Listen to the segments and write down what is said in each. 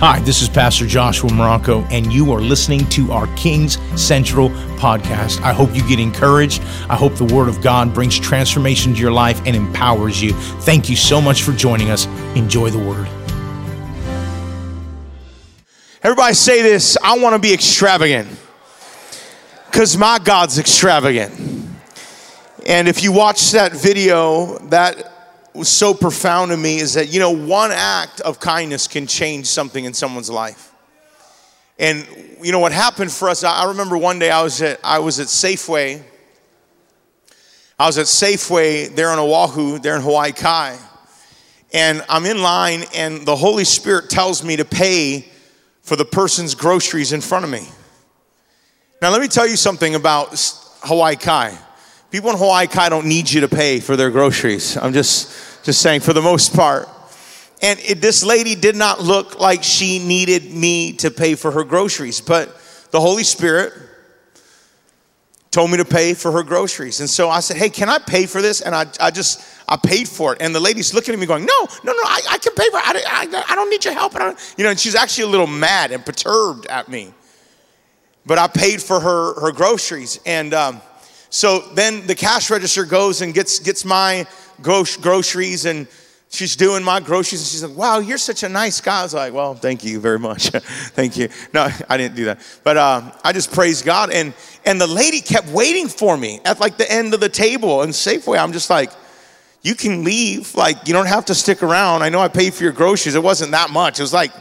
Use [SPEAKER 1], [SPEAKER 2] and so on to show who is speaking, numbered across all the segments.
[SPEAKER 1] Hi, this is Pastor Joshua Marocco, and you are listening to our Kings Central podcast. I hope you get encouraged. I hope the Word of God brings transformation to your life and empowers you. Thank you so much for joining us. Enjoy the Word.
[SPEAKER 2] Everybody say this I want to be extravagant because my God's extravagant. And if you watch that video, that was so profound to me is that, you know, one act of kindness can change something in someone's life. And, you know, what happened for us, I remember one day I was at, I was at Safeway. I was at Safeway there in Oahu, there in Hawaii Kai. And I'm in line, and the Holy Spirit tells me to pay for the person's groceries in front of me. Now, let me tell you something about Hawaii Kai. People in Hawaii Kai don't need you to pay for their groceries. I'm just saying, for the most part. And it, this lady did not look like she needed me to pay for her groceries, but the Holy Spirit told me to pay for her groceries. And so I said, Hey, can I pay for this? And I, I just, I paid for it. And the lady's looking at me going, No, no, no, I, I can pay for it. I, I, I don't need your help. You know, and she's actually a little mad and perturbed at me. But I paid for her, her groceries. And um, so then the cash register goes and gets, gets my groceries and she's doing my groceries and she's like, wow, you're such a nice guy. I was like, well, thank you very much. thank you. No, I didn't do that. But uh, I just praise God. And, and the lady kept waiting for me at like the end of the table and Safeway. I'm just like, you can leave. Like, you don't have to stick around. I know I paid for your groceries. It wasn't that much. It was like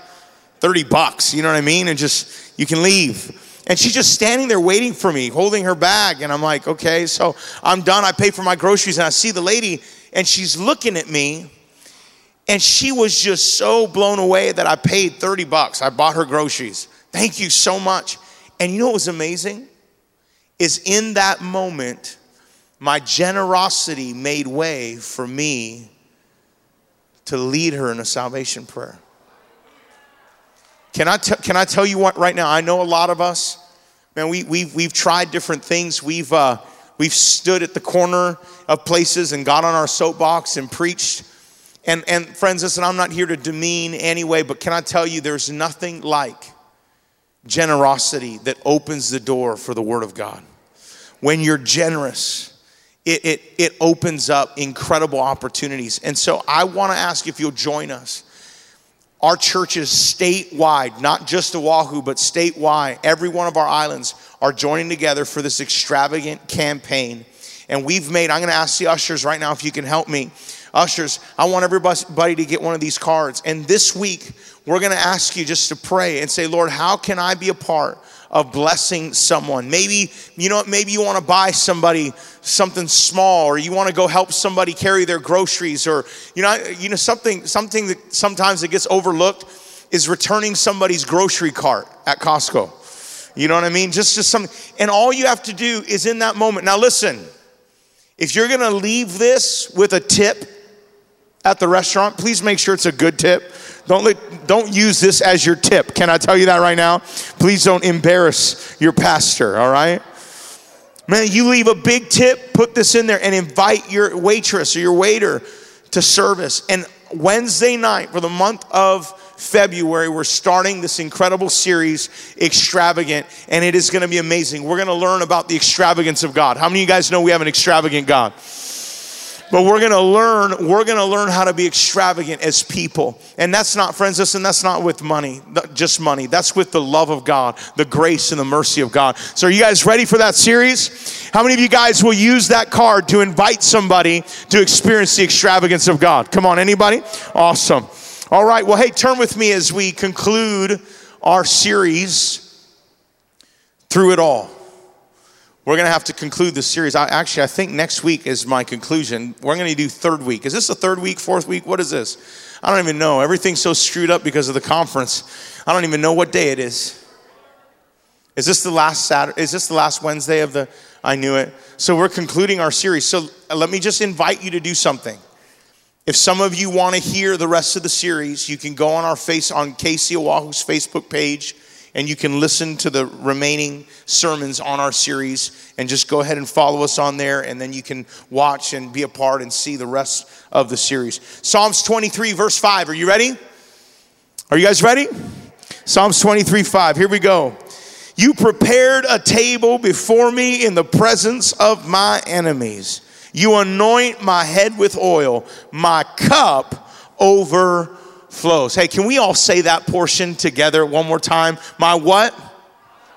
[SPEAKER 2] 30 bucks. You know what I mean? And just, you can leave. And she's just standing there waiting for me, holding her bag. And I'm like, okay, so I'm done. I pay for my groceries. And I see the lady and she's looking at me and she was just so blown away that I paid 30 bucks. I bought her groceries. Thank you so much. And you know what was amazing? Is in that moment, my generosity made way for me to lead her in a salvation prayer. Can I, t- can I tell you what right now? I know a lot of us, man, we, we've, we've tried different things. We've, uh, We've stood at the corner of places and got on our soapbox and preached. And, and friends, listen, I'm not here to demean anyway, but can I tell you there's nothing like generosity that opens the door for the Word of God. When you're generous, it, it, it opens up incredible opportunities. And so I want to ask if you'll join us. Our churches statewide, not just Oahu, but statewide, every one of our islands are joining together for this extravagant campaign. And we've made, I'm to ask the ushers right now if you can help me. Ushers, I want everybody to get one of these cards. And this week, we're to ask you just to pray and say, Lord, how can I be a part of blessing someone? Maybe, you know, maybe you want to buy somebody something small or you want to go help somebody carry their groceries or, you know, you know, something, something that sometimes that gets overlooked is returning somebody's grocery cart at Costco. You know what I mean? Just, just something. And all you have to do is in that moment. Now, listen, if you're going to leave this with a tip at the restaurant, please make sure it's a good tip. Don't, let, don't use this as your tip. Can I tell you that right now? Please don't embarrass your pastor, all right? Man, you leave a big tip, put this in there, and invite your waitress or your waiter to service. And Wednesday night for the month of February, we're starting this incredible series, Extravagant, and it is going to be amazing. We're going to learn about the extravagance of God. How many of you guys know we have an extravagant God? But we're gonna learn, we're gonna learn how to be extravagant as people. And that's not, friends, listen, that's not with money, just money. That's with the love of God, the grace and the mercy of God. So are you guys ready for that series? How many of you guys will use that card to invite somebody to experience the extravagance of God? Come on, anybody? Awesome. All right, well, hey, turn with me as we conclude our series through it all. We're going to have to conclude the series. I, actually, I think next week is my conclusion. We're going to do third week. Is this the third week, fourth week? What is this? I don't even know. Everything's so screwed up because of the conference. I don't even know what day it is. Is this the last Saturday? Is this the last Wednesday of the? I knew it. So we're concluding our series. So uh, let me just invite you to do something. If some of you want to hear the rest of the series, you can go on our face on KC Oahu's Facebook page and you can listen to the remaining sermons on our series and just go ahead and follow us on there and then you can watch and be a part and see the rest of the series. Psalms 23 verse 5. Are you ready? Are you guys ready? Psalms 23 5. Here we go. You prepared a table before me in the presence of my enemies. You anoint my head with oil. My cup overflows. Hey, can we all say that portion together one more time? My what?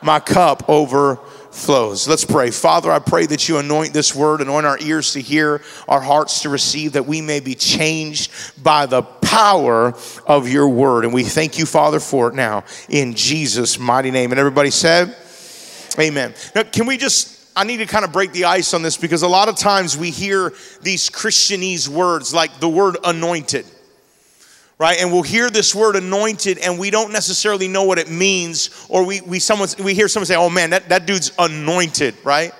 [SPEAKER 2] My cup overflows. Let's pray. Father, I pray that you anoint this word, anoint our ears to hear, our hearts to receive, that we may be changed by the power of your word. And we thank you, Father, for it now in Jesus' mighty name. And everybody said, Amen. Now, can we just I need to kind of break the ice on this because a lot of times we hear these Christianese words like the word anointed, right? And we'll hear this word anointed and we don't necessarily know what it means, or we, we, someone, we hear someone say, oh man, that, that dude's anointed, right?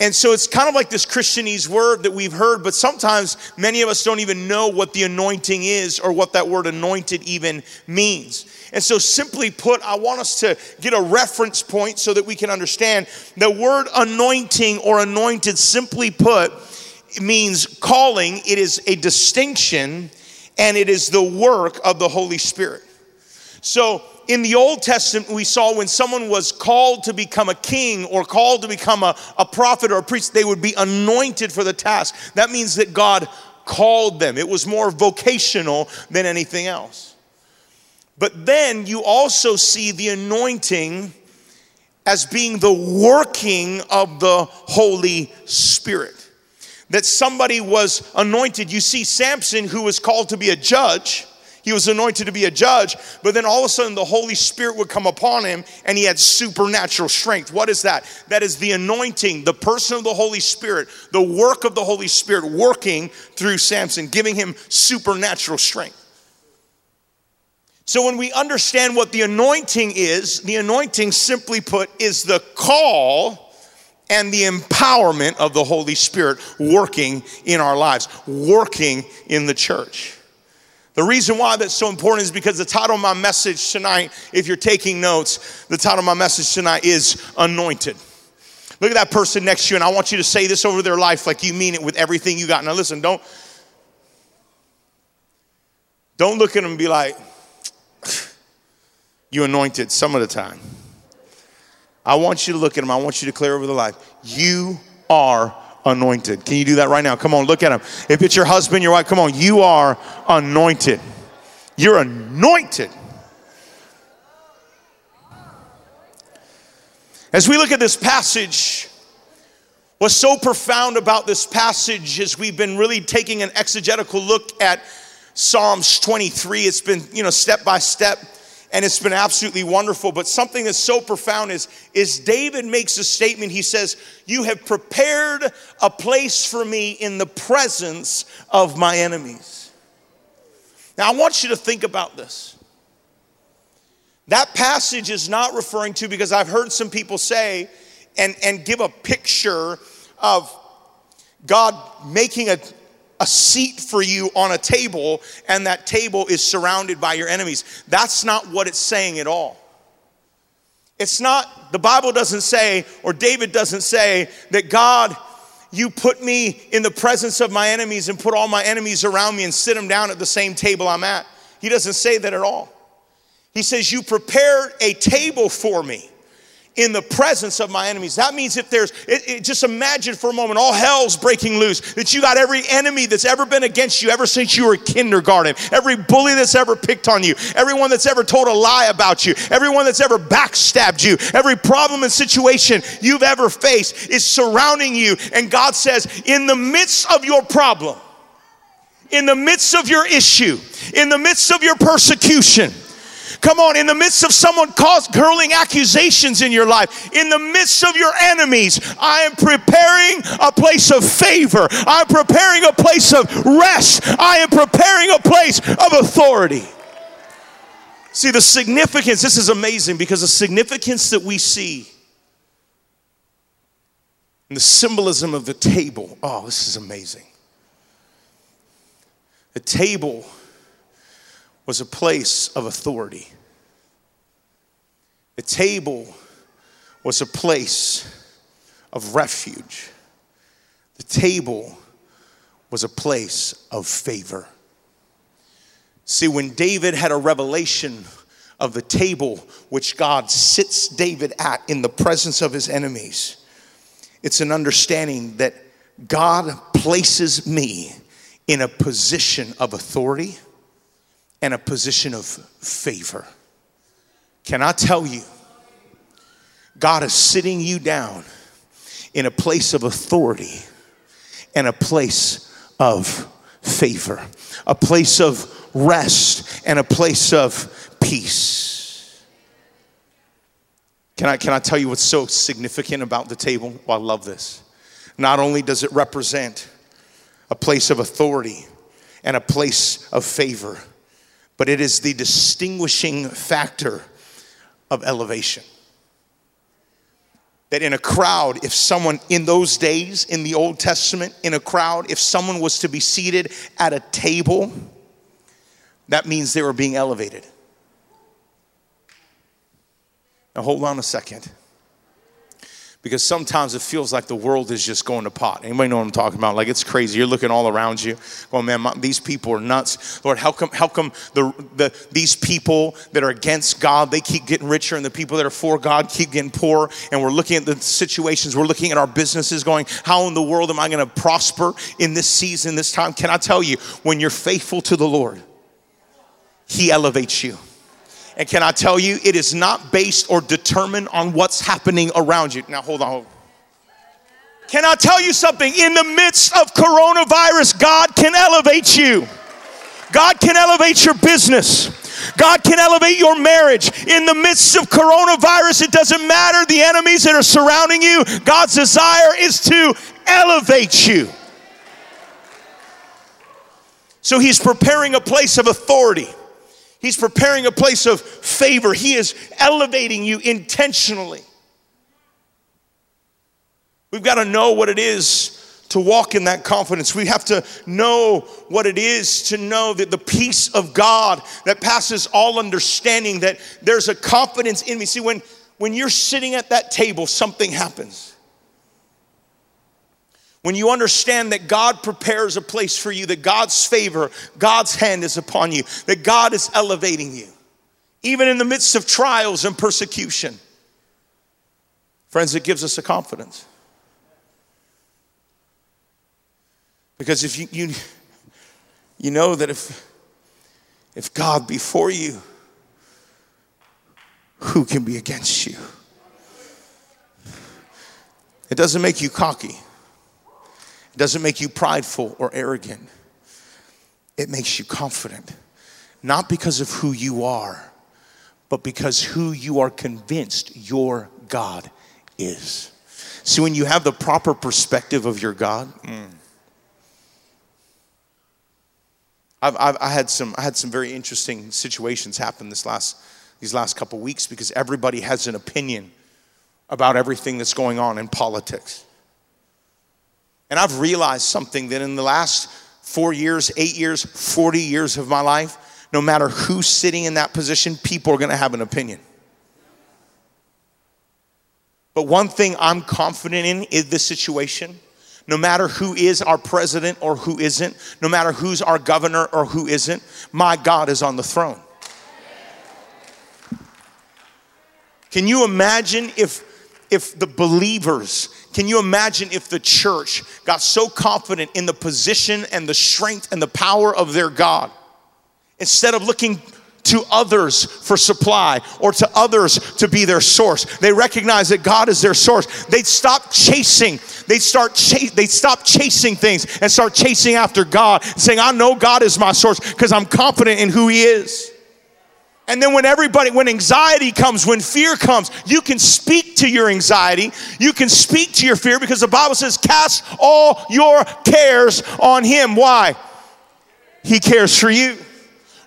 [SPEAKER 2] And so it's kind of like this Christianese word that we've heard, but sometimes many of us don't even know what the anointing is or what that word anointed even means. And so, simply put, I want us to get a reference point so that we can understand the word anointing or anointed, simply put, means calling. It is a distinction and it is the work of the Holy Spirit. So, in the Old Testament, we saw when someone was called to become a king or called to become a, a prophet or a priest, they would be anointed for the task. That means that God called them, it was more vocational than anything else. But then you also see the anointing as being the working of the Holy Spirit. That somebody was anointed. You see Samson, who was called to be a judge, he was anointed to be a judge, but then all of a sudden the Holy Spirit would come upon him and he had supernatural strength. What is that? That is the anointing, the person of the Holy Spirit, the work of the Holy Spirit working through Samson, giving him supernatural strength. So, when we understand what the anointing is, the anointing, simply put, is the call and the empowerment of the Holy Spirit working in our lives, working in the church. The reason why that's so important is because the title of my message tonight, if you're taking notes, the title of my message tonight is Anointed. Look at that person next to you, and I want you to say this over their life like you mean it with everything you got. Now, listen, don't, don't look at them and be like, you anointed some of the time. I want you to look at him. I want you to declare over the life. You are anointed. Can you do that right now? Come on, look at him. If it's your husband, your wife, come on. You are anointed. You're anointed. As we look at this passage, what's so profound about this passage is we've been really taking an exegetical look at Psalms 23. It's been, you know, step by step and it's been absolutely wonderful. But something that's so profound is, is David makes a statement. He says, You have prepared a place for me in the presence of my enemies. Now, I want you to think about this. That passage is not referring to, because I've heard some people say and, and give a picture of God making a, a seat for you on a table, and that table is surrounded by your enemies. That's not what it's saying at all. It's not, the Bible doesn't say, or David doesn't say, that God, you put me in the presence of my enemies and put all my enemies around me and sit them down at the same table I'm at. He doesn't say that at all. He says, You prepared a table for me in the presence of my enemies. That means if there's, it, it, just imagine for a moment, all hell's breaking loose, that you got every enemy that's ever been against you ever since you were kindergarten, every bully that's ever picked on you, everyone that's ever told a lie about you, everyone that's ever backstabbed you, every problem and situation you've ever faced is surrounding you. And God says, in the midst of your problem, in the midst of your issue, in the midst of your persecution, Come on, in the midst of someone hurling accusations in your life, in the midst of your enemies, I am preparing a place of favor. I'm preparing a place of rest. I am preparing a place of authority. See, the significance, this is amazing because the significance that we see and the symbolism of the table, oh, this is amazing. The table was a place of authority. The table was a place of refuge. The table was a place of favor. See, when David had a revelation of the table which God sits David at in the presence of his enemies. It's an understanding that God places me in a position of authority and a position of favor. Can I tell you, God is sitting you down in a place of authority and a place of favor, a place of rest and a place of peace. Can I, can I tell you what's so significant about the table? Well, I love this. Not only does it represent a place of authority and a place of favor, but it is the distinguishing factor of elevation. That in a crowd, if someone in those days in the Old Testament, in a crowd, if someone was to be seated at a table, that means they were being elevated. Now, hold on a second because sometimes it feels like the world is just going to pot. Anybody know what I'm talking about? Like it's crazy. You're looking all around you, going, man, my, these people are nuts. Lord, how come, how come the, the, these people that are against God, they keep getting richer, and the people that are for God keep getting poor? And we're looking at the situations, we're looking at our businesses, going, how in the world am I going to prosper in this season, this time? Can I tell you, when you're faithful to the Lord, He elevates you. And can I tell you, it is not based or determined on what's happening around you. Now, hold on. hold Can I tell you something? In the midst of coronavirus, God can elevate you. God can elevate your business. God can elevate your marriage. In the midst of coronavirus, it doesn't matter the enemies that are surrounding you. God's desire is to elevate you. So he's preparing a place of authority. He's preparing a place of favor. He is elevating you intentionally. We've got to know what it is to walk in that confidence. We have to know what it is to know that the peace of God that passes all understanding, that there's a confidence in me. See, when, when you're sitting at that table, something happens. When you understand that God prepares a place for you, that God's favor, God's hand is upon you, that God is elevating you, even in the midst of trials and persecution. Friends, it gives us a confidence. Because if you, you, you know that if, if God be for you, who can be against you? It doesn't make you cocky. It doesn't make you prideful or arrogant. It makes you confident. Not because of who you are, but because who you are convinced your God is. See, when you have the proper perspective of your God, mm, I've, I've, I had some I had some very interesting situations happen this last these last couple weeks because everybody has an opinion about everything that's going on in politics. And I've realized something that in the last four years, eight years, 40 years of my life, no matter who's sitting in that position, people are gonna have an opinion. But one thing I'm confident in is this situation. No matter who is our president or who isn't, no matter who's our governor or who isn't, my God is on the throne. Can you imagine if if the believers, can you imagine if the church got so confident in the position and the strength and the power of their God, instead of looking to others for supply or to others to be their source. They recognize that God is their source. They'd stop chasing. They'd start ch- they'd stop chasing things and start chasing after God, saying, I know God is my source because I'm confident in who He is. And then when everybody, when anxiety comes, when fear comes, you can speak to your anxiety. You can speak to your fear because the Bible says, cast all your cares on Him. Why? He cares for you.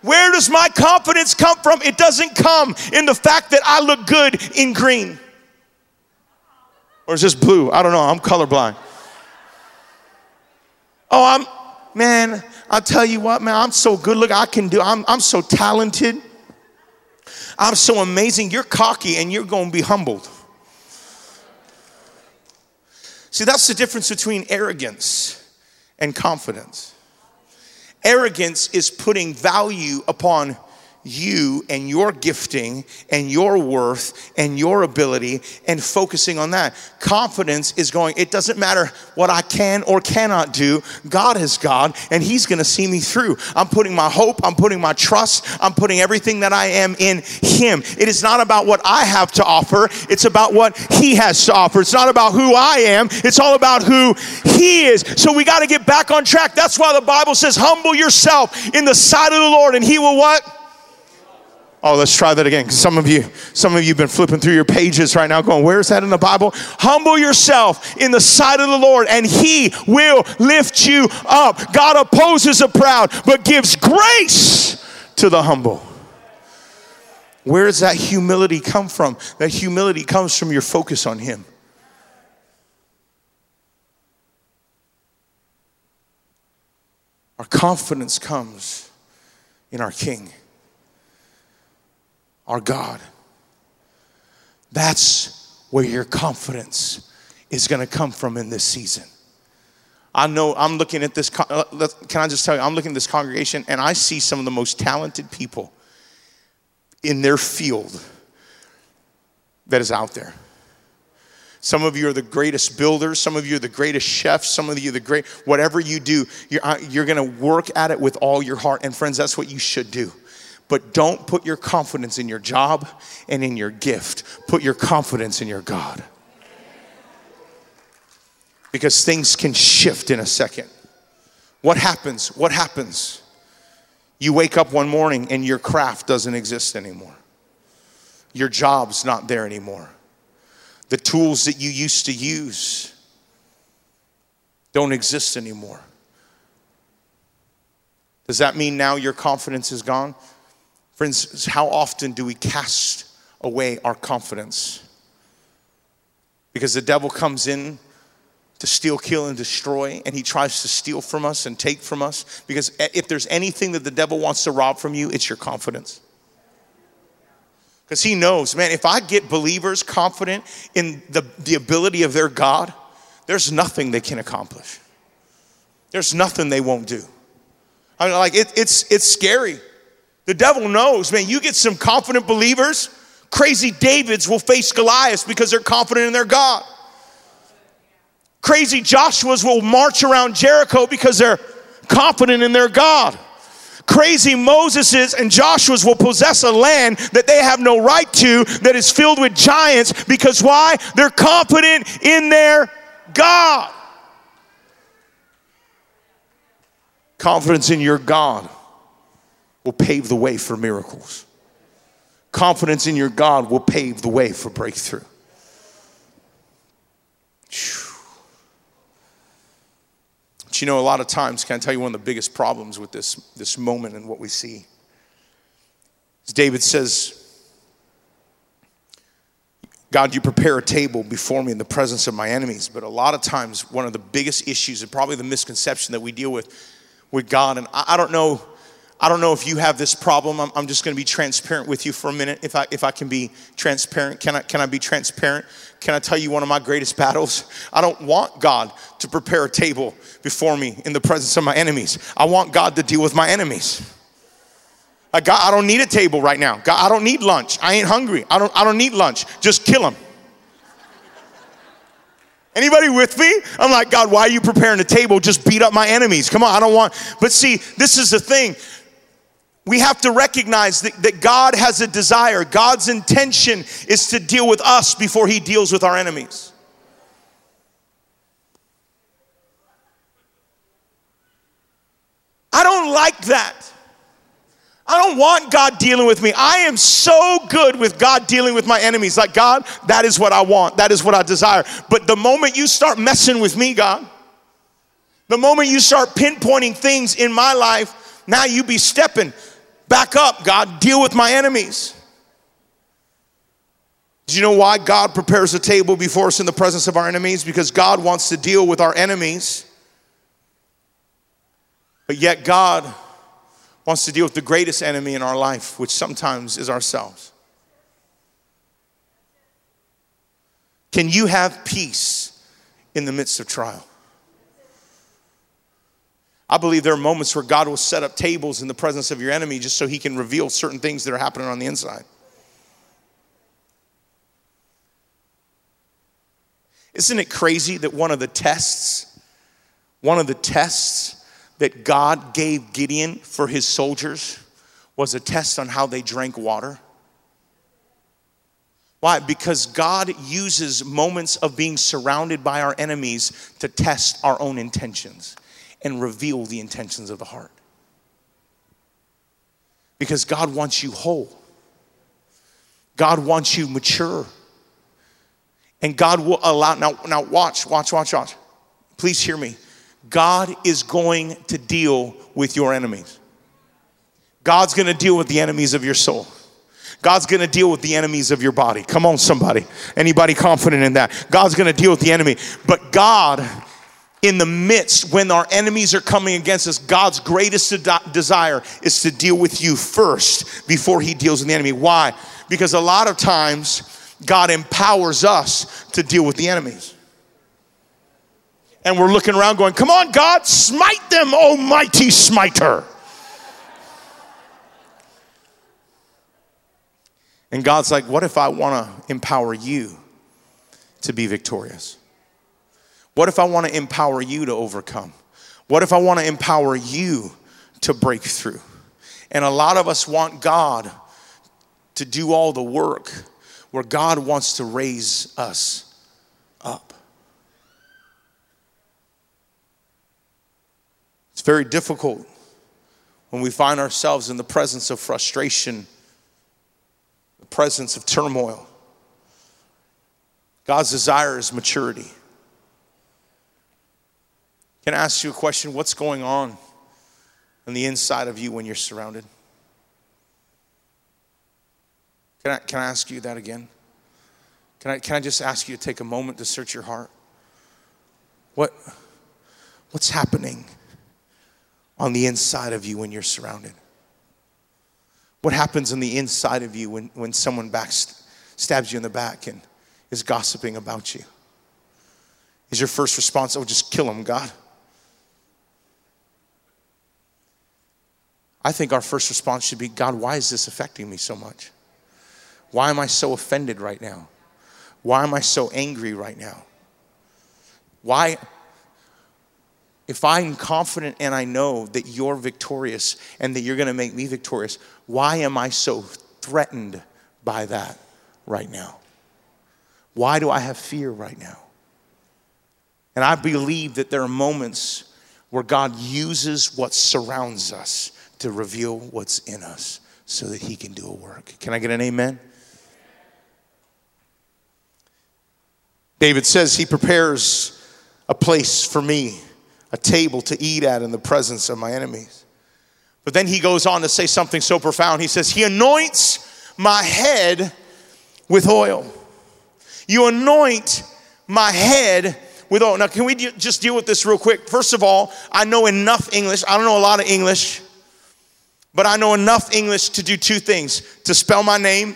[SPEAKER 2] Where does my confidence come from? It doesn't come in the fact that I look good in green. Or is this blue? I don't know. I'm colorblind. Oh, I'm, man, I'll tell you what, man, I'm so good. Look, I can do, I'm, I'm so talented. I'm so amazing. You're cocky and you're going to be humbled. See, that's the difference between arrogance and confidence. Arrogance is putting value upon you and your gifting and your worth and your ability and focusing on that. Confidence is going, it doesn't matter what I can or cannot do. God is God and He's gonna see me through. I'm putting my hope, I'm putting my trust, I'm putting everything that I am in Him. It is not about what I have to offer, it's about what He has to offer. It's not about who I am, it's all about who He is. So we gotta get back on track. That's why the Bible says, humble yourself in the sight of the Lord and He will what? Oh, let's try that again. Some of you, some of you have been flipping through your pages right now, going, Where's that in the Bible? Humble yourself in the sight of the Lord, and He will lift you up. God opposes the proud, but gives grace to the humble. Where does that humility come from? That humility comes from your focus on Him. Our confidence comes in our King our God. That's where your confidence is going to come from in this season. I know I'm looking at this. Uh, can I just tell you, I'm looking at this congregation and I see some of the most talented people in their field that is out there. Some of you are the greatest builders. Some of you are the greatest chefs. Some of you are the great, whatever you do, you're, uh, you're going to work at it with all your heart. And friends, that's what you should do. But don't put your confidence in your job and in your gift. Put your confidence in your God. Because things can shift in a second. What happens? What happens? You wake up one morning and your craft doesn't exist anymore. Your job's not there anymore. The tools that you used to use don't exist anymore. Does that mean now your confidence is gone? Friends, how often do we cast away our confidence? Because the devil comes in to steal, kill, and destroy, and he tries to steal from us and take from us. Because if there's anything that the devil wants to rob from you, it's your confidence. Because he knows, man, if I get believers confident in the, the ability of their God, there's nothing they can accomplish. There's nothing they won't do. I mean, like, it, it's, it's scary. The devil knows, man, you get some confident believers, crazy Davids will face Goliath because they're confident in their God. Crazy Joshua's will march around Jericho because they're confident in their God. Crazy Moseses and Joshua's will possess a land that they have no right to that is filled with giants because why? They're confident in their God. Confidence in your God will pave the way for miracles. Confidence in your God will pave the way for breakthrough. But you know, a lot of times, can I tell you one of the biggest problems with this, this moment and what we see? As David says, God, you prepare a table before me in the presence of my enemies. But a lot of times, one of the biggest issues and probably the misconception that we deal with with God, and I, I don't know I don't know if you have this problem. I'm, I'm just going to be transparent with you for a minute. If I, if I can be transparent, can I, can I be transparent? Can I tell you one of my greatest battles? I don't want God to prepare a table before me in the presence of my enemies. I want God to deal with my enemies. Like God, I don't need a table right now. God, I don't need lunch. I ain't hungry. I don't, I don't need lunch. Just kill them. Anybody with me? I'm like, God, why are you preparing a table? Just beat up my enemies. Come on, I don't want. But see, this is the thing we have to recognize that, that, God has a desire. God's intention is to deal with us before he deals with our enemies. I don't like that. I don't want God dealing with me. I am so good with God dealing with my enemies. Like, God, that is what I want. That is what I desire. But the moment you start messing with me, God, the moment you start pinpointing things in my life, now you be stepping Back up, God, deal with my enemies. Do you know why God prepares a table before us in the presence of our enemies? Because God wants to deal with our enemies. But yet, God wants to deal with the greatest enemy in our life, which sometimes is ourselves. Can you have peace in the midst of trial? I believe there are moments where God will set up tables in the presence of your enemy just so he can reveal certain things that are happening on the inside. Isn't it crazy that one of the tests, one of the tests that God gave Gideon for his soldiers was a test on how they drank water? Why? Because God uses moments of being surrounded by our enemies to test our own intentions and reveal the intentions of the heart. Because God wants you whole, God wants you mature. And God will allow, now, now watch, watch, watch, watch. Please hear me. God is going to deal with your enemies. God's gonna deal with the enemies of your soul. God's gonna deal with the enemies of your body. Come on, somebody. Anybody confident in that? God's gonna deal with the enemy. But God, in the midst, when our enemies are coming against us, God's greatest desire is to deal with you first before He deals with the enemy. Why? Because a lot of times, God empowers us to deal with the enemies. And we're looking around going, Come on, God, smite them, almighty smiter. And God's like, What if I want to empower you to be victorious? What if I want to empower you to overcome? What if I want to empower you to break through? And a lot of us want God to do all the work where God wants to raise us up. It's very difficult when we find ourselves in the presence of frustration, the presence of turmoil. God's desire is maturity. Can I ask you a question? What's going on on the inside of you when you're surrounded? Can I, can I ask you that again? Can I, can I just ask you to take a moment to search your heart? What, what's happening on the inside of you when you're surrounded? What happens on the inside of you when, when someone back stabs you in the back and is gossiping about you? Is your first response, oh, just kill him, God? I think our first response should be, God, why is this affecting me so much? Why am I so offended right now? Why am I so angry right now? Why, if I'm confident and I know that you're victorious and that you're gonna make me victorious, why am I so threatened by that right now? Why do I have fear right now? And I believe that there are moments where God uses what surrounds us to reveal what's in us so that He can do a work. Can I get an amen? David says he prepares a place for me, a table to eat at in the presence of my enemies. But then he goes on to say something so profound. He says, He anoints my head with oil. You anoint my head with oil. Now, can we just deal with this real quick? First of all, I know enough English. I don't know a lot of English, but I know enough English to do two things to spell my name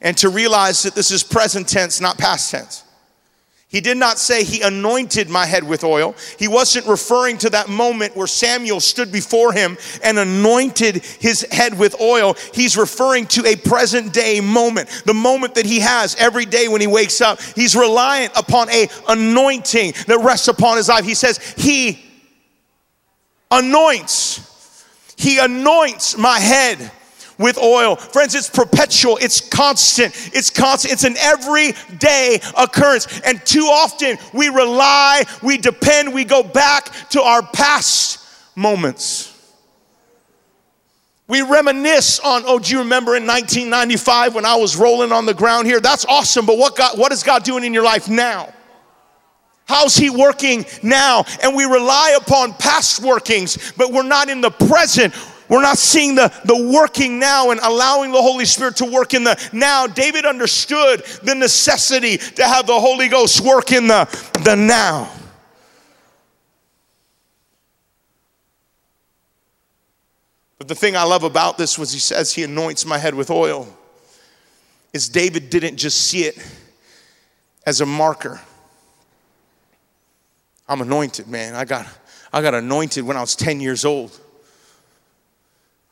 [SPEAKER 2] and to realize that this is present tense, not past tense. He did not say he anointed my head with oil. He wasn't referring to that moment where Samuel stood before him and anointed his head with oil. He's referring to a present day moment, the moment that he has every day when he wakes up. He's reliant upon a anointing that rests upon his life. He says he anoints. He anoints my head with oil. Friends, it's perpetual, it's constant, it's constant, it's an everyday occurrence. And too often we rely, we depend, we go back to our past moments. We reminisce on, oh, do you remember in 1995 when I was rolling on the ground here? That's awesome, but what, God, what is God doing in your life now? How's he working now? And we rely upon past workings, but we're not in the present. We're not seeing the, the working now and allowing the Holy Spirit to work in the now. David understood the necessity to have the Holy Ghost work in the, the now. But the thing I love about this was he says he anoints my head with oil. Is David didn't just see it as a marker. I'm anointed, man. I got I got anointed when I was 10 years old.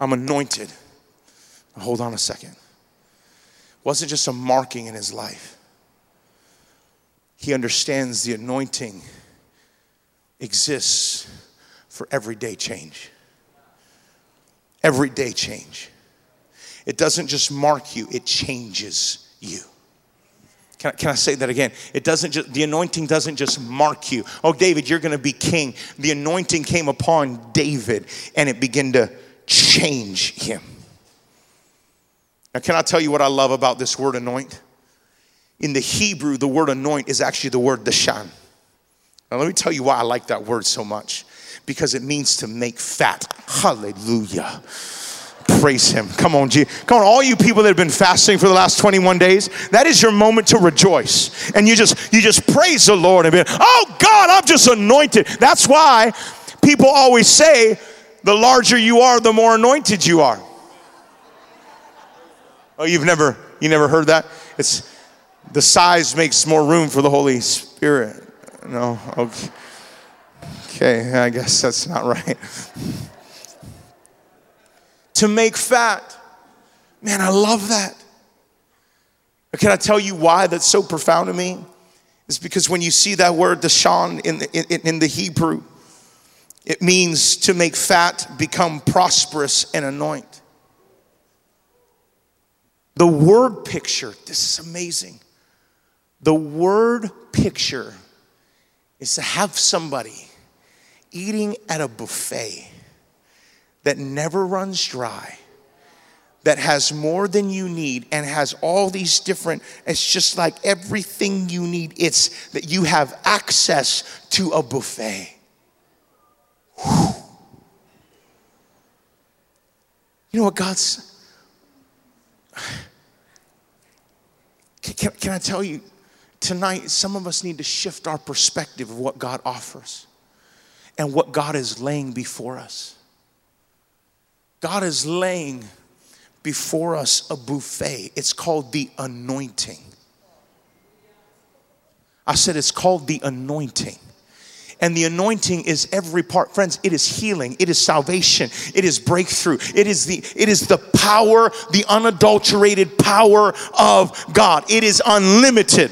[SPEAKER 2] I'm anointed. Hold on a second. Wasn't just a marking in his life. He understands the anointing exists for everyday change. Everyday change. It doesn't just mark you, it changes you. Can I, can I say that again? It doesn't just, the anointing doesn't just mark you. Oh, David, you're going to be king. The anointing came upon David and it began to change him. Now, can I tell you what I love about this word anoint? In the Hebrew, the word anoint is actually the word dashan. Now, let me tell you why I like that word so much because it means to make fat. Hallelujah. Praise him. Come on, G. Come on, all you people that have been fasting for the last 21 days, that is your moment to rejoice. And you just you just praise the Lord and be, oh God, I'm just anointed. That's why people always say the larger you are, the more anointed you are. Oh, you've never you never heard that? It's the size makes more room for the Holy Spirit. No, okay. Okay, I guess that's not right. to make fat. Man, I love that. But can I tell you why that's so profound to me? It's because when you see that word dashan in the, in, in the Hebrew, it means to make fat, become prosperous, and anoint. The word picture, this is amazing. The word picture is to have somebody eating at a buffet that never runs dry, that has more than you need and has all these different, it's just like everything you need. It's that you have access to a buffet. Whew. You know what God's. Can, can, can I tell you, tonight, some of us need to shift our perspective of what God offers and what God is laying before us. God is laying before us a buffet. It's called the anointing. I said it's called the anointing. And the anointing is every part. Friends, it is healing, it is salvation, it is breakthrough. It is the it is the power, the unadulterated power of God. It is unlimited.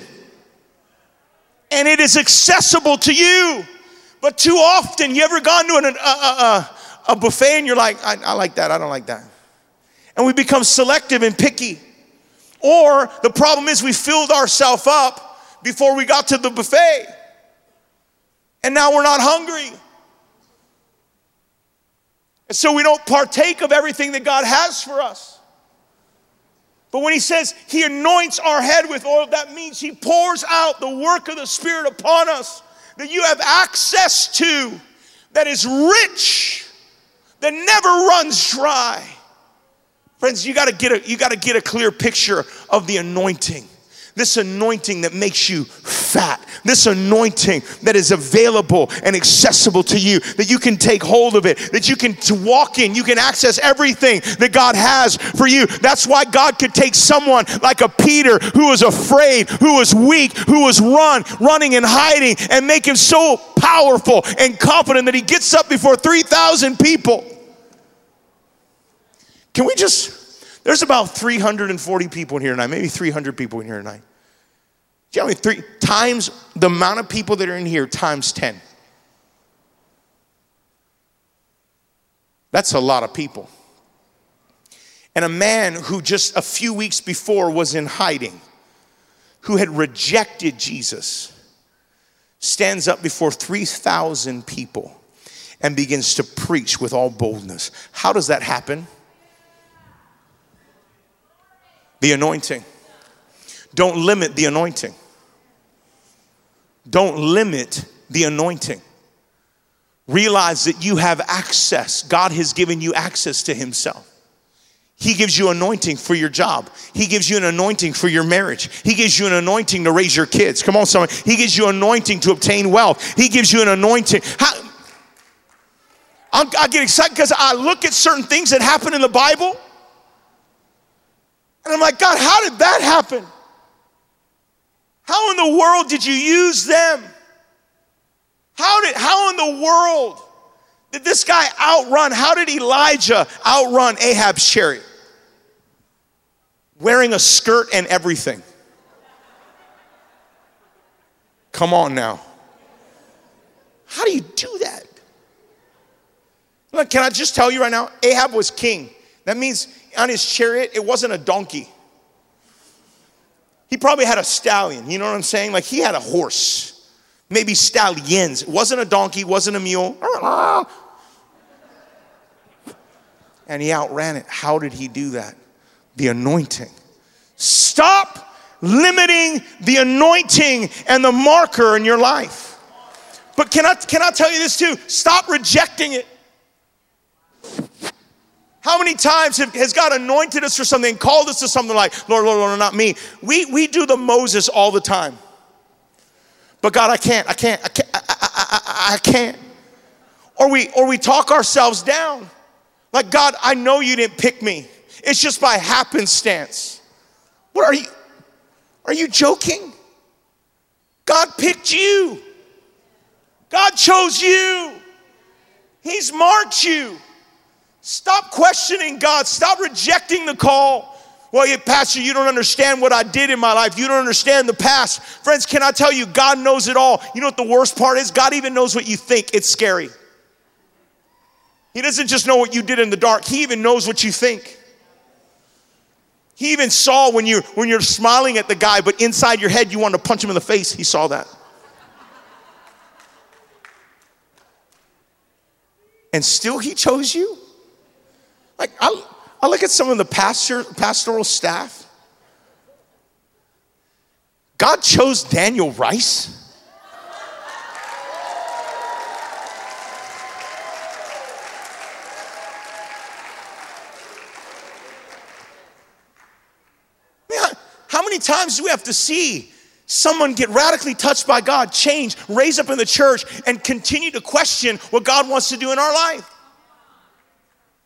[SPEAKER 2] And it is accessible to you. But too often, you ever gone to an, uh, uh, uh, a buffet and you're like, I, I like that, I don't like that. And we become selective and picky. Or the problem is we filled ourselves up before we got to the buffet. And now we're not hungry. And so we don't partake of everything that God has for us. But when he says he anoints our head with oil, that means he pours out the work of the Spirit upon us that you have access to that is rich that never runs dry. Friends, you gotta get a, you gotta get a clear picture of the anointing. This anointing that makes you fat. This anointing that is available and accessible to you, that you can take hold of it, that you can walk in, you can access everything that God has for you. That's why God could take someone like a Peter who was afraid, who was weak, who was run, running and hiding, and make him so powerful and confident that he gets up before 3,000 people. Can we just, there's about 340 people in here tonight, maybe 300 people in here tonight. Do you know three times the amount of people that are in here times 10? That's a lot of people. And a man who just a few weeks before was in hiding, who had rejected Jesus, stands up before 3,000 people and begins to preach with all boldness. How does that happen? The anointing. Don't limit the anointing. Don't limit the anointing. Realize that you have access. God has given you access to Himself. He gives you anointing for your job. He gives you an anointing for your marriage. He gives you an anointing to raise your kids. Come on, someone. He gives you an anointing to obtain wealth. He gives you an anointing. How, I get excited because I look at certain things that happen in the Bible, and I'm like, God, how did that happen? How in the world did you use them? How did how in the world Did this guy outrun? How did Elijah outrun Ahab's chariot? Wearing a skirt and everything. Come on now. How do you do that? Look, can I just tell you right now? Ahab was king. That means on his chariot, it wasn't a donkey. He probably had a stallion. You know what I'm saying? Like he had a horse, maybe stallions. It wasn't a donkey, wasn't a mule. And he outran it. How did he do that? The anointing. Stop limiting the anointing and the marker in your life. But can I, can I tell you this too? Stop rejecting it. How many times have, has God anointed us for something, called us to something like, Lord, Lord, Lord, not me? We, we do the Moses all the time. But God, I can't, I can't, I can't, I, I, I, I can't. Or we, or we talk ourselves down. Like, God, I know you didn't pick me. It's just by happenstance. What are you? Are you joking? God picked you. God chose you. He's marked you. Stop questioning God. Stop rejecting the call. Well, yeah, Pastor, you don't understand what I did in my life. You don't understand the past. Friends, can I tell you, God knows it all. You know what the worst part is? God even knows what you think. It's scary. He doesn't just know what you did in the dark, He even knows what you think. He even saw when you're, when you're smiling at the guy, but inside your head you want to punch him in the face. He saw that. And still, He chose you? Like, I, I look at some of the pastor, pastoral staff. God chose Daniel Rice. How many times do we have to see someone get radically touched by God, change, raise up in the church, and continue to question what God wants to do in our life?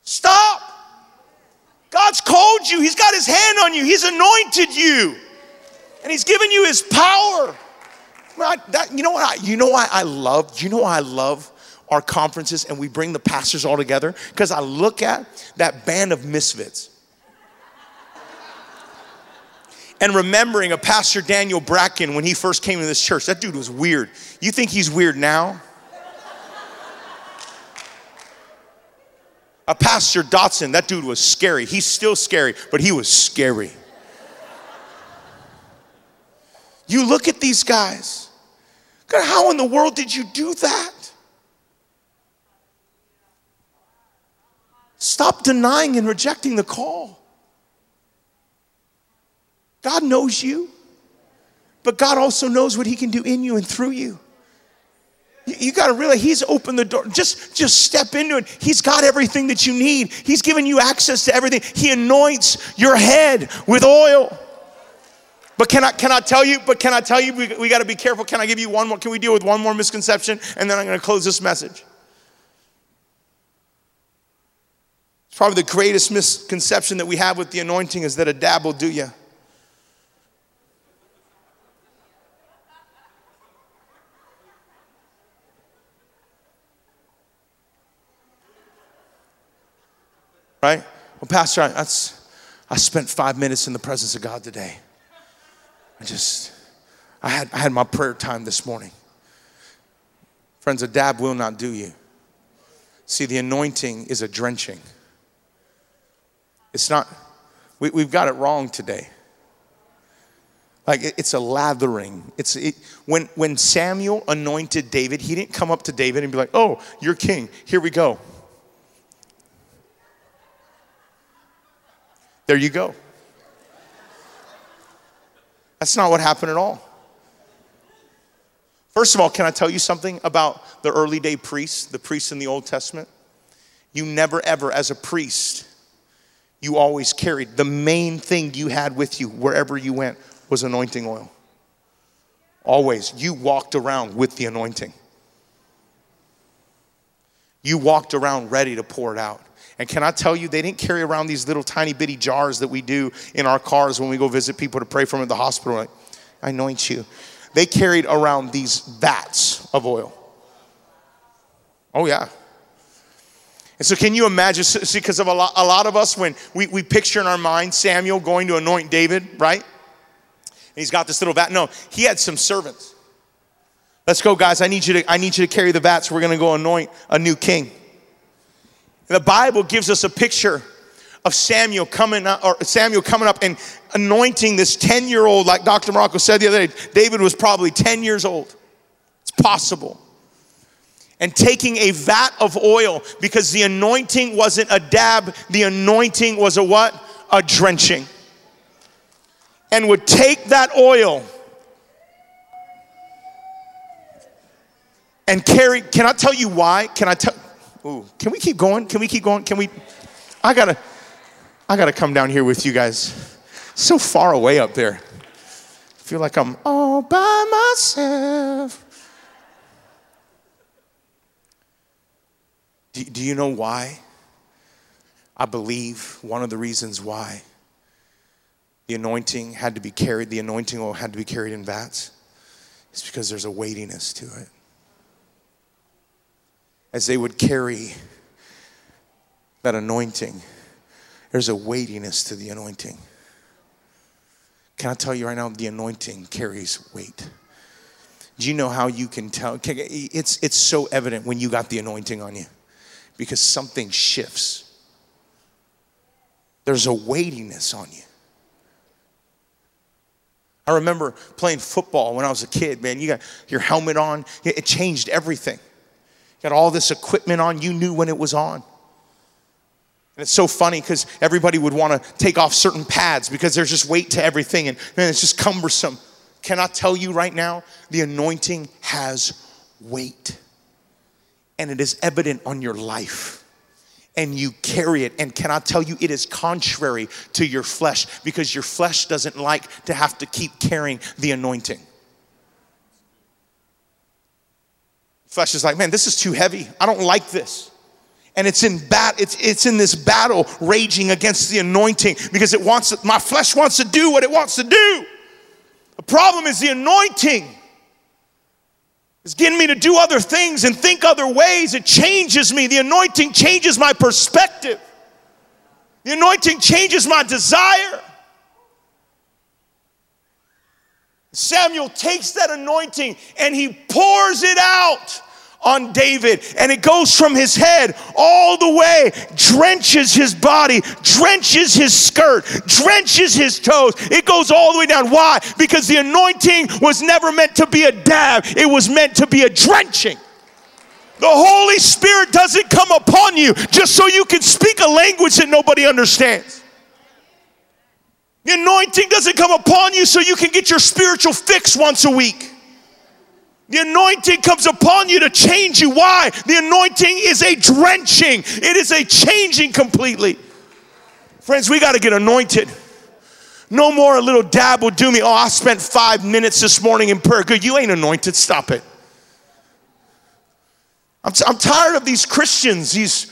[SPEAKER 2] Stop. God's called you, He's got His hand on you, He's anointed you, and He's given you His power. I, that, you know what? I, you know why I love? You know why I love our conferences and we bring the pastors all together? Because I look at that band of misfits. and remembering a pastor Daniel Bracken when he first came to this church. That dude was weird. You think he's weird now? A Pastor Dotson, that dude was scary. He's still scary, but he was scary. You look at these guys. God, how in the world did you do that? Stop denying and rejecting the call. God knows you, but God also knows what He can do in you and through you. You got to realize he's opened the door. Just, just step into it. He's got everything that you need. He's given you access to everything. He anoints your head with oil. But can I, can I tell you, but can I tell you, we, we got to be careful. Can I give you one more? Can we deal with one more misconception? And then I'm going to close this message. It's probably the greatest misconception that we have with the anointing is that a dab will do you. Right? Well, Pastor, I, that's, I spent five minutes in the presence of God today. I just, I had, I had my prayer time this morning. Friends, a dab will not do you. See, the anointing is a drenching. It's not, we, we've got it wrong today. Like it, it's a lathering. It's it, when when Samuel anointed David, he didn't come up to David and be like, "Oh, you're king. Here we go." There you go. That's not what happened at all. First of all, can I tell you something about the early day priests, the priests in the Old Testament? You never, ever, as a priest, you always carried the main thing you had with you wherever you went was anointing oil. Always. You walked around with the anointing. You walked around ready to pour it out. And can I tell you, they didn't carry around these little tiny bitty jars that we do in our cars when we go visit people to pray for them at the hospital. Like, I anoint you. They carried around these vats of oil. Oh, yeah. And so, can you imagine? See, because of a lot, a lot of us, when we, we picture in our mind Samuel going to anoint David, right? And he's got this little vat. No, he had some servants. Let's go, guys. I need you to, I need you to carry the vats. We're going to go anoint a new king. The Bible gives us a picture of Samuel coming up, or Samuel coming up and anointing this 10 year old, like Dr. Marocco said the other day. David was probably 10 years old. It's possible. And taking a vat of oil because the anointing wasn't a dab, the anointing was a what? A drenching. And would take that oil and carry. Can I tell you why? Can I tell? Ooh, can we keep going? Can we keep going? Can we? I gotta. I got to come down here with you guys. So far away up there. I feel like I'm all by myself. Do, do you know why? I believe one of the reasons why the anointing had to be carried, the anointing oil had to be carried in vats, is because there's a weightiness to it. As they would carry that anointing, there's a weightiness to the anointing. Can I tell you right now, the anointing carries weight. Do you know how you can tell? It's, it's so evident when you got the anointing on you because something shifts. There's a weightiness on you. I remember playing football when I was a kid, man. You got your helmet on, it changed everything. Got all this equipment on, you knew when it was on. And it's so funny because everybody would want to take off certain pads because there's just weight to everything and, and it's just cumbersome. Can I tell you right now? The anointing has weight and it is evident on your life and you carry it. And can I tell you, it is contrary to your flesh because your flesh doesn't like to have to keep carrying the anointing. Flesh is like, man, this is too heavy. I don't like this. And it's in bat it's, it's in this battle raging against the anointing because it wants my flesh wants to do what it wants to do. The problem is the anointing It's getting me to do other things and think other ways. It changes me. The anointing changes my perspective. The anointing changes my desire samuel takes that anointing and he pours it out on David, and it goes from his head all the way, drenches his body, drenches his skirt, drenches his toes. It goes all the way down. Why? Because the anointing was never meant to be a dab, it was meant to be a drenching. The Holy Spirit doesn't come upon you just so you can speak a language that nobody understands. The anointing doesn't come upon you so you can get your spiritual fix once a week. The anointing comes upon you to change you. Why? The anointing is a drenching, it is a changing completely. Friends, we got to get anointed. No more a little dab will do me. Oh, I spent five minutes this morning in prayer. Good, you ain't anointed. Stop it. I'm, t- I'm tired of these Christians, these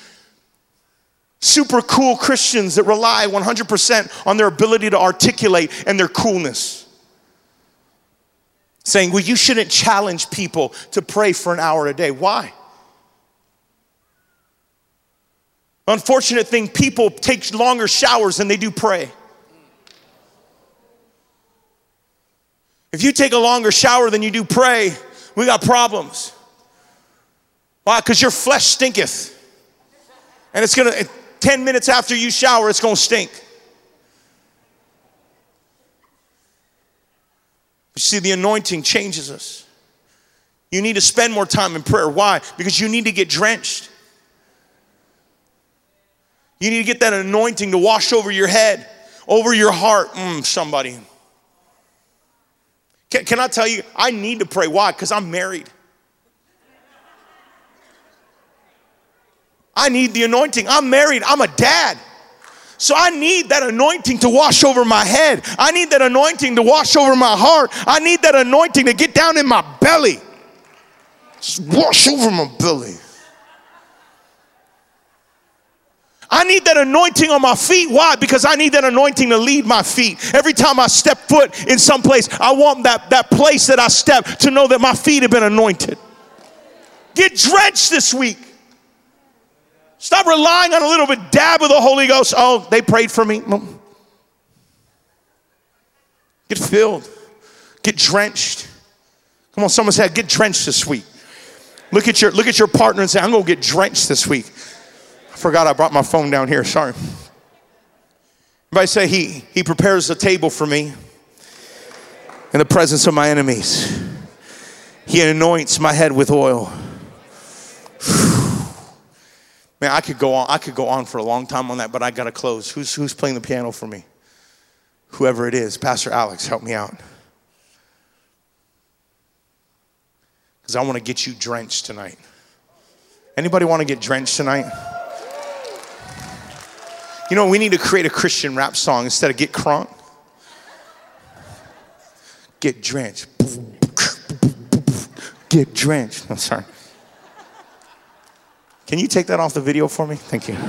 [SPEAKER 2] super cool Christians that rely 100% on their ability to articulate and their coolness saying, well, you shouldn't challenge people to pray for an hour a day. Why? Unfortunate thing, people take longer showers than they do pray. If you take a longer shower than you do pray, we got problems. Why? Because your flesh stinketh. And it's gonna, 10 minutes after you shower, it's gonna stink. You see, the anointing changes us. You need to spend more time in prayer. Why? Because you need to get drenched. You need to get that anointing to wash over your head, over your heart. Mm, somebody. Can, can I tell you, I need to pray. Why? Because I'm married. I need the anointing. I'm married. I'm a dad. So I need that anointing to wash over my head. I need that anointing to wash over my heart. I need that anointing to get down in my belly. Just wash over my belly. I need that anointing on my feet. Why? Because I need that anointing to lead my feet. Every time I step foot in some place, I want that, that place that I step to know that my feet have been anointed. Get drenched this week. Stop relying on a little bit dab of the Holy Ghost. Oh, they prayed for me. Mm. Get filled. Get drenched. Come on, someone said, get drenched this week. Look at your look at your partner and say, I'm gonna get drenched this week. I forgot I brought my phone down here. Sorry. Everybody say he he prepares a table for me in the presence of my enemies. He anoints my head with oil. Man, I could go on. I could go on for a long time on that, but I gotta close. Who's who's playing the piano for me? Whoever it is, Pastor Alex, help me out. Because I want to get you drenched tonight. Anybody want to get drenched tonight? You know, we need to create a Christian rap song instead of get crunk. Get drenched. Get drenched. I'm sorry. Can you take that off the video for me? Thank you. He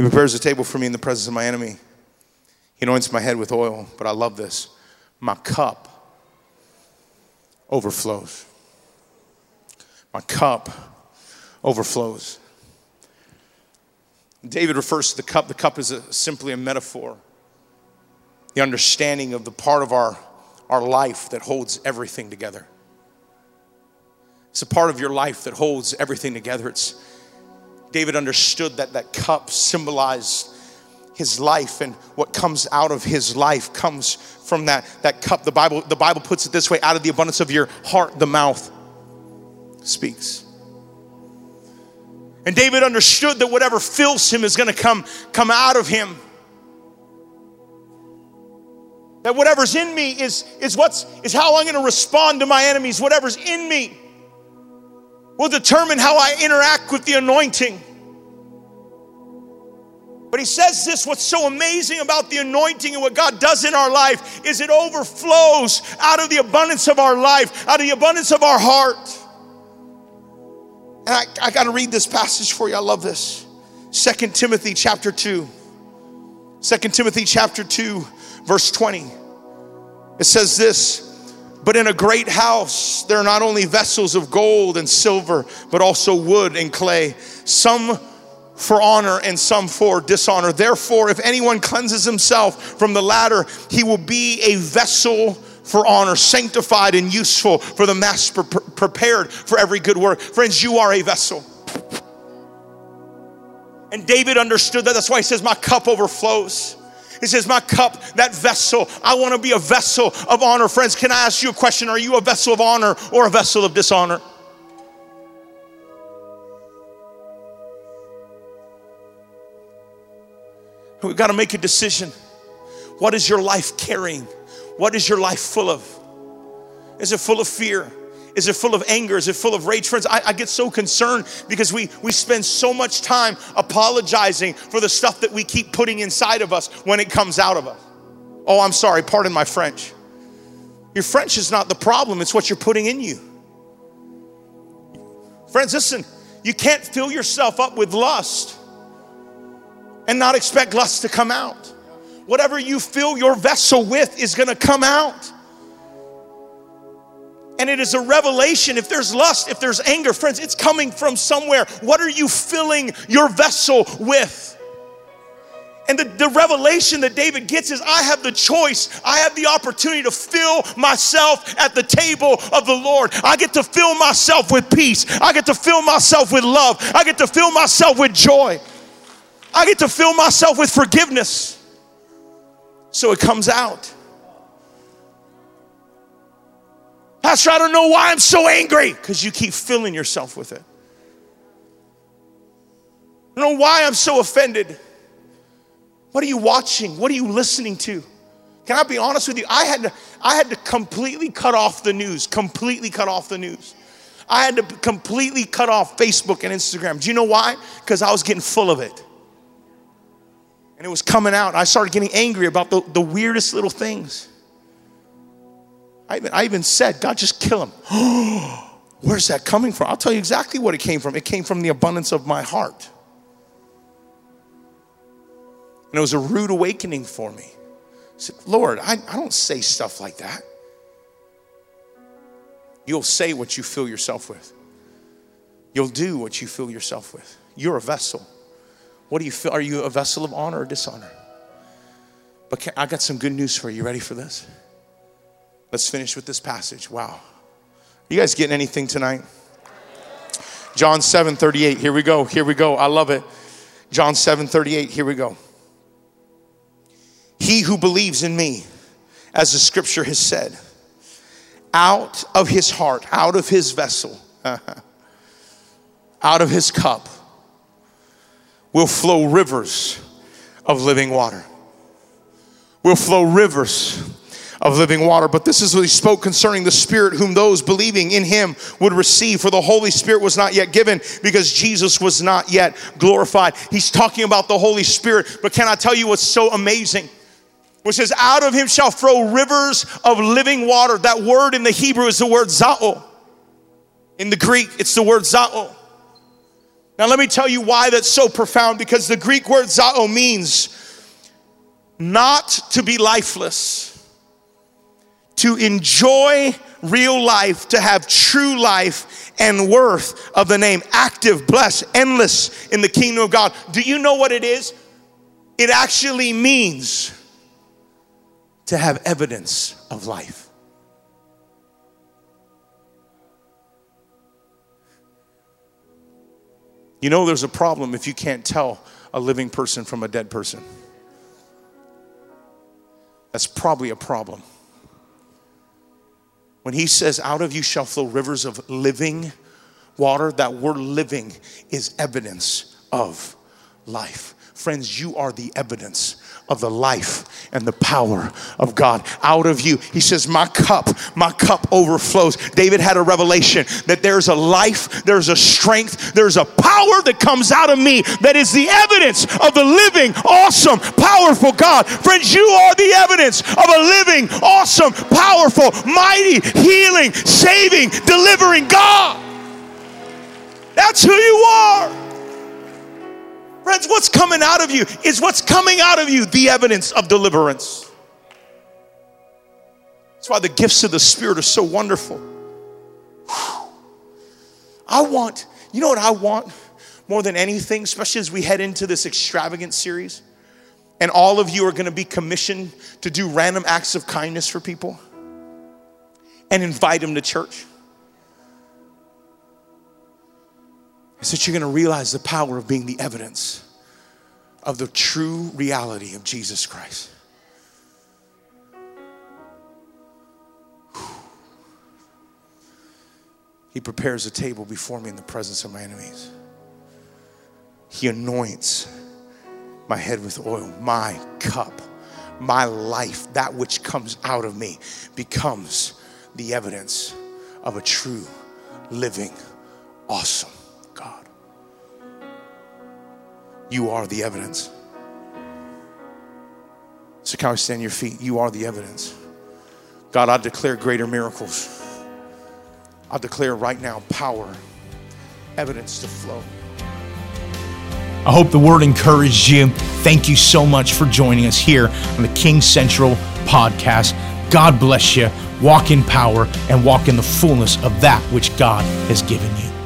[SPEAKER 2] prepares a table for me in the presence of my enemy. He anoints my head with oil, but I love this. My cup overflows. My cup overflows. David refers to the cup. The cup is a, simply a metaphor the understanding of the part of our, our life that holds everything together. It's a part of your life that holds everything together. It's David understood that that cup symbolized his life and what comes out of his life comes from that, that cup. The Bible, the Bible puts it this way out of the abundance of your heart, the mouth speaks. And David understood that whatever fills him is going to come, come out of him. That whatever's in me is, is what's is how I'm gonna respond to my enemies. Whatever's in me will determine how I interact with the anointing. But he says this what's so amazing about the anointing and what God does in our life is it overflows out of the abundance of our life, out of the abundance of our heart. And I, I got to read this passage for you. I love this. Second Timothy chapter 2. 2 Timothy chapter 2 verse 20. It says this But in a great house, there are not only vessels of gold and silver, but also wood and clay, some for honor and some for dishonor. Therefore, if anyone cleanses himself from the latter, he will be a vessel for honor, sanctified and useful for the master, prepared for every good work. Friends, you are a vessel. And David understood that. That's why he says, My cup overflows. He says, My cup, that vessel, I want to be a vessel of honor. Friends, can I ask you a question? Are you a vessel of honor or a vessel of dishonor? We've got to make a decision. What is your life carrying? What is your life full of? Is it full of fear? Is it full of anger? Is it full of rage? Friends, I, I, get so concerned because we, we spend so much time apologizing for the stuff that we keep putting inside of us when it comes out of us. Oh, I'm sorry, pardon my French. Your French is not the problem, it's what you're putting in you. Friends, listen, you can't fill yourself up with lust and not expect lust to come out. Whatever you fill your vessel with is gonna come out and it is a revelation. If there's lust, if there's anger, friends, it's coming from somewhere. What are you filling your vessel with? And the, the revelation that David gets is I have the choice. I have the opportunity to fill myself at the table of the Lord. I get to fill myself with peace. I get to fill myself with love. I get to fill myself with joy. I get to fill myself with forgiveness. So it comes out. Pastor, I don't know why I'm so angry. Because you keep filling yourself with it. I don't know why I'm so offended. What are you watching? What are you listening to? Can I be honest with you? I had to, I had to completely cut off the news, completely cut off the news. I had to completely cut off Facebook and Instagram. Do you know why? Because I was getting full of it. And it was coming out. I started getting angry about the, the weirdest little things. I even, I even said, God, just kill him. Where's that coming from? I'll tell you exactly what it came from. It came from the abundance of my heart. And it was a rude awakening for me I said, Lord, I, I don't say stuff like that. You'll say what you fill yourself with. You'll do what you fill yourself with. You're a vessel. What do you feel? Are you a vessel of honor or dishonor? But can, I got some good news for you. You ready for this? Let's finish with this passage. Wow. You guys getting anything tonight? John 7 38. Here we go. Here we go. I love it. John 7 38. Here we go. He who believes in me, as the scripture has said, out of his heart, out of his vessel, out of his cup, will flow rivers of living water. Will flow rivers of living water. But this is what he spoke concerning the Spirit, whom those believing in him would receive. For the Holy Spirit was not yet given because Jesus was not yet glorified. He's talking about the Holy Spirit. But can I tell you what's so amazing? Which says, Out of him shall flow rivers of living water. That word in the Hebrew is the word zao. In the Greek, it's the word zao. Now, let me tell you why that's so profound because the Greek word zao means not to be lifeless to enjoy real life, to have true life and worth of the name, active, blessed, endless in the kingdom of God. Do you know what it is? It actually means to have evidence of life. You know, there's a problem if you can't tell a living person from a dead person. That's probably a problem. When he says, Out of you shall flow rivers of living water, that word living is evidence of life. Friends, you are the evidence of the life and the power of God out of you. He says, My cup, my cup overflows. David had a revelation that there's a life, there's a strength, there's a power that comes out of me that is the evidence of the living, awesome, powerful God. Friends, you are the evidence of a living, awesome, powerful, mighty, healing, saving, delivering God. That's who you are. Friends, what's coming out of you is what's coming out of you the evidence of deliverance. That's why the gifts of the Spirit are so wonderful. I want, you know what I want more than anything, especially as we head into this extravagant series? And all of you are going to be commissioned to do random acts of kindness for people and invite them to church. Is that you're going to realize the power of being the evidence of the true reality of Jesus Christ. He prepares a table before me in the presence of my enemies. He anoints my head with oil, my cup, my life, that which comes out of me, becomes the evidence of a true, living, awesome You are the evidence. So, can I stand your feet? You are the evidence. God, I declare greater miracles. I declare right now power, evidence to flow.
[SPEAKER 1] I hope the word encouraged you. Thank you so much for joining us here on the King Central podcast. God bless you. Walk in power and walk in the fullness of that which God has given you.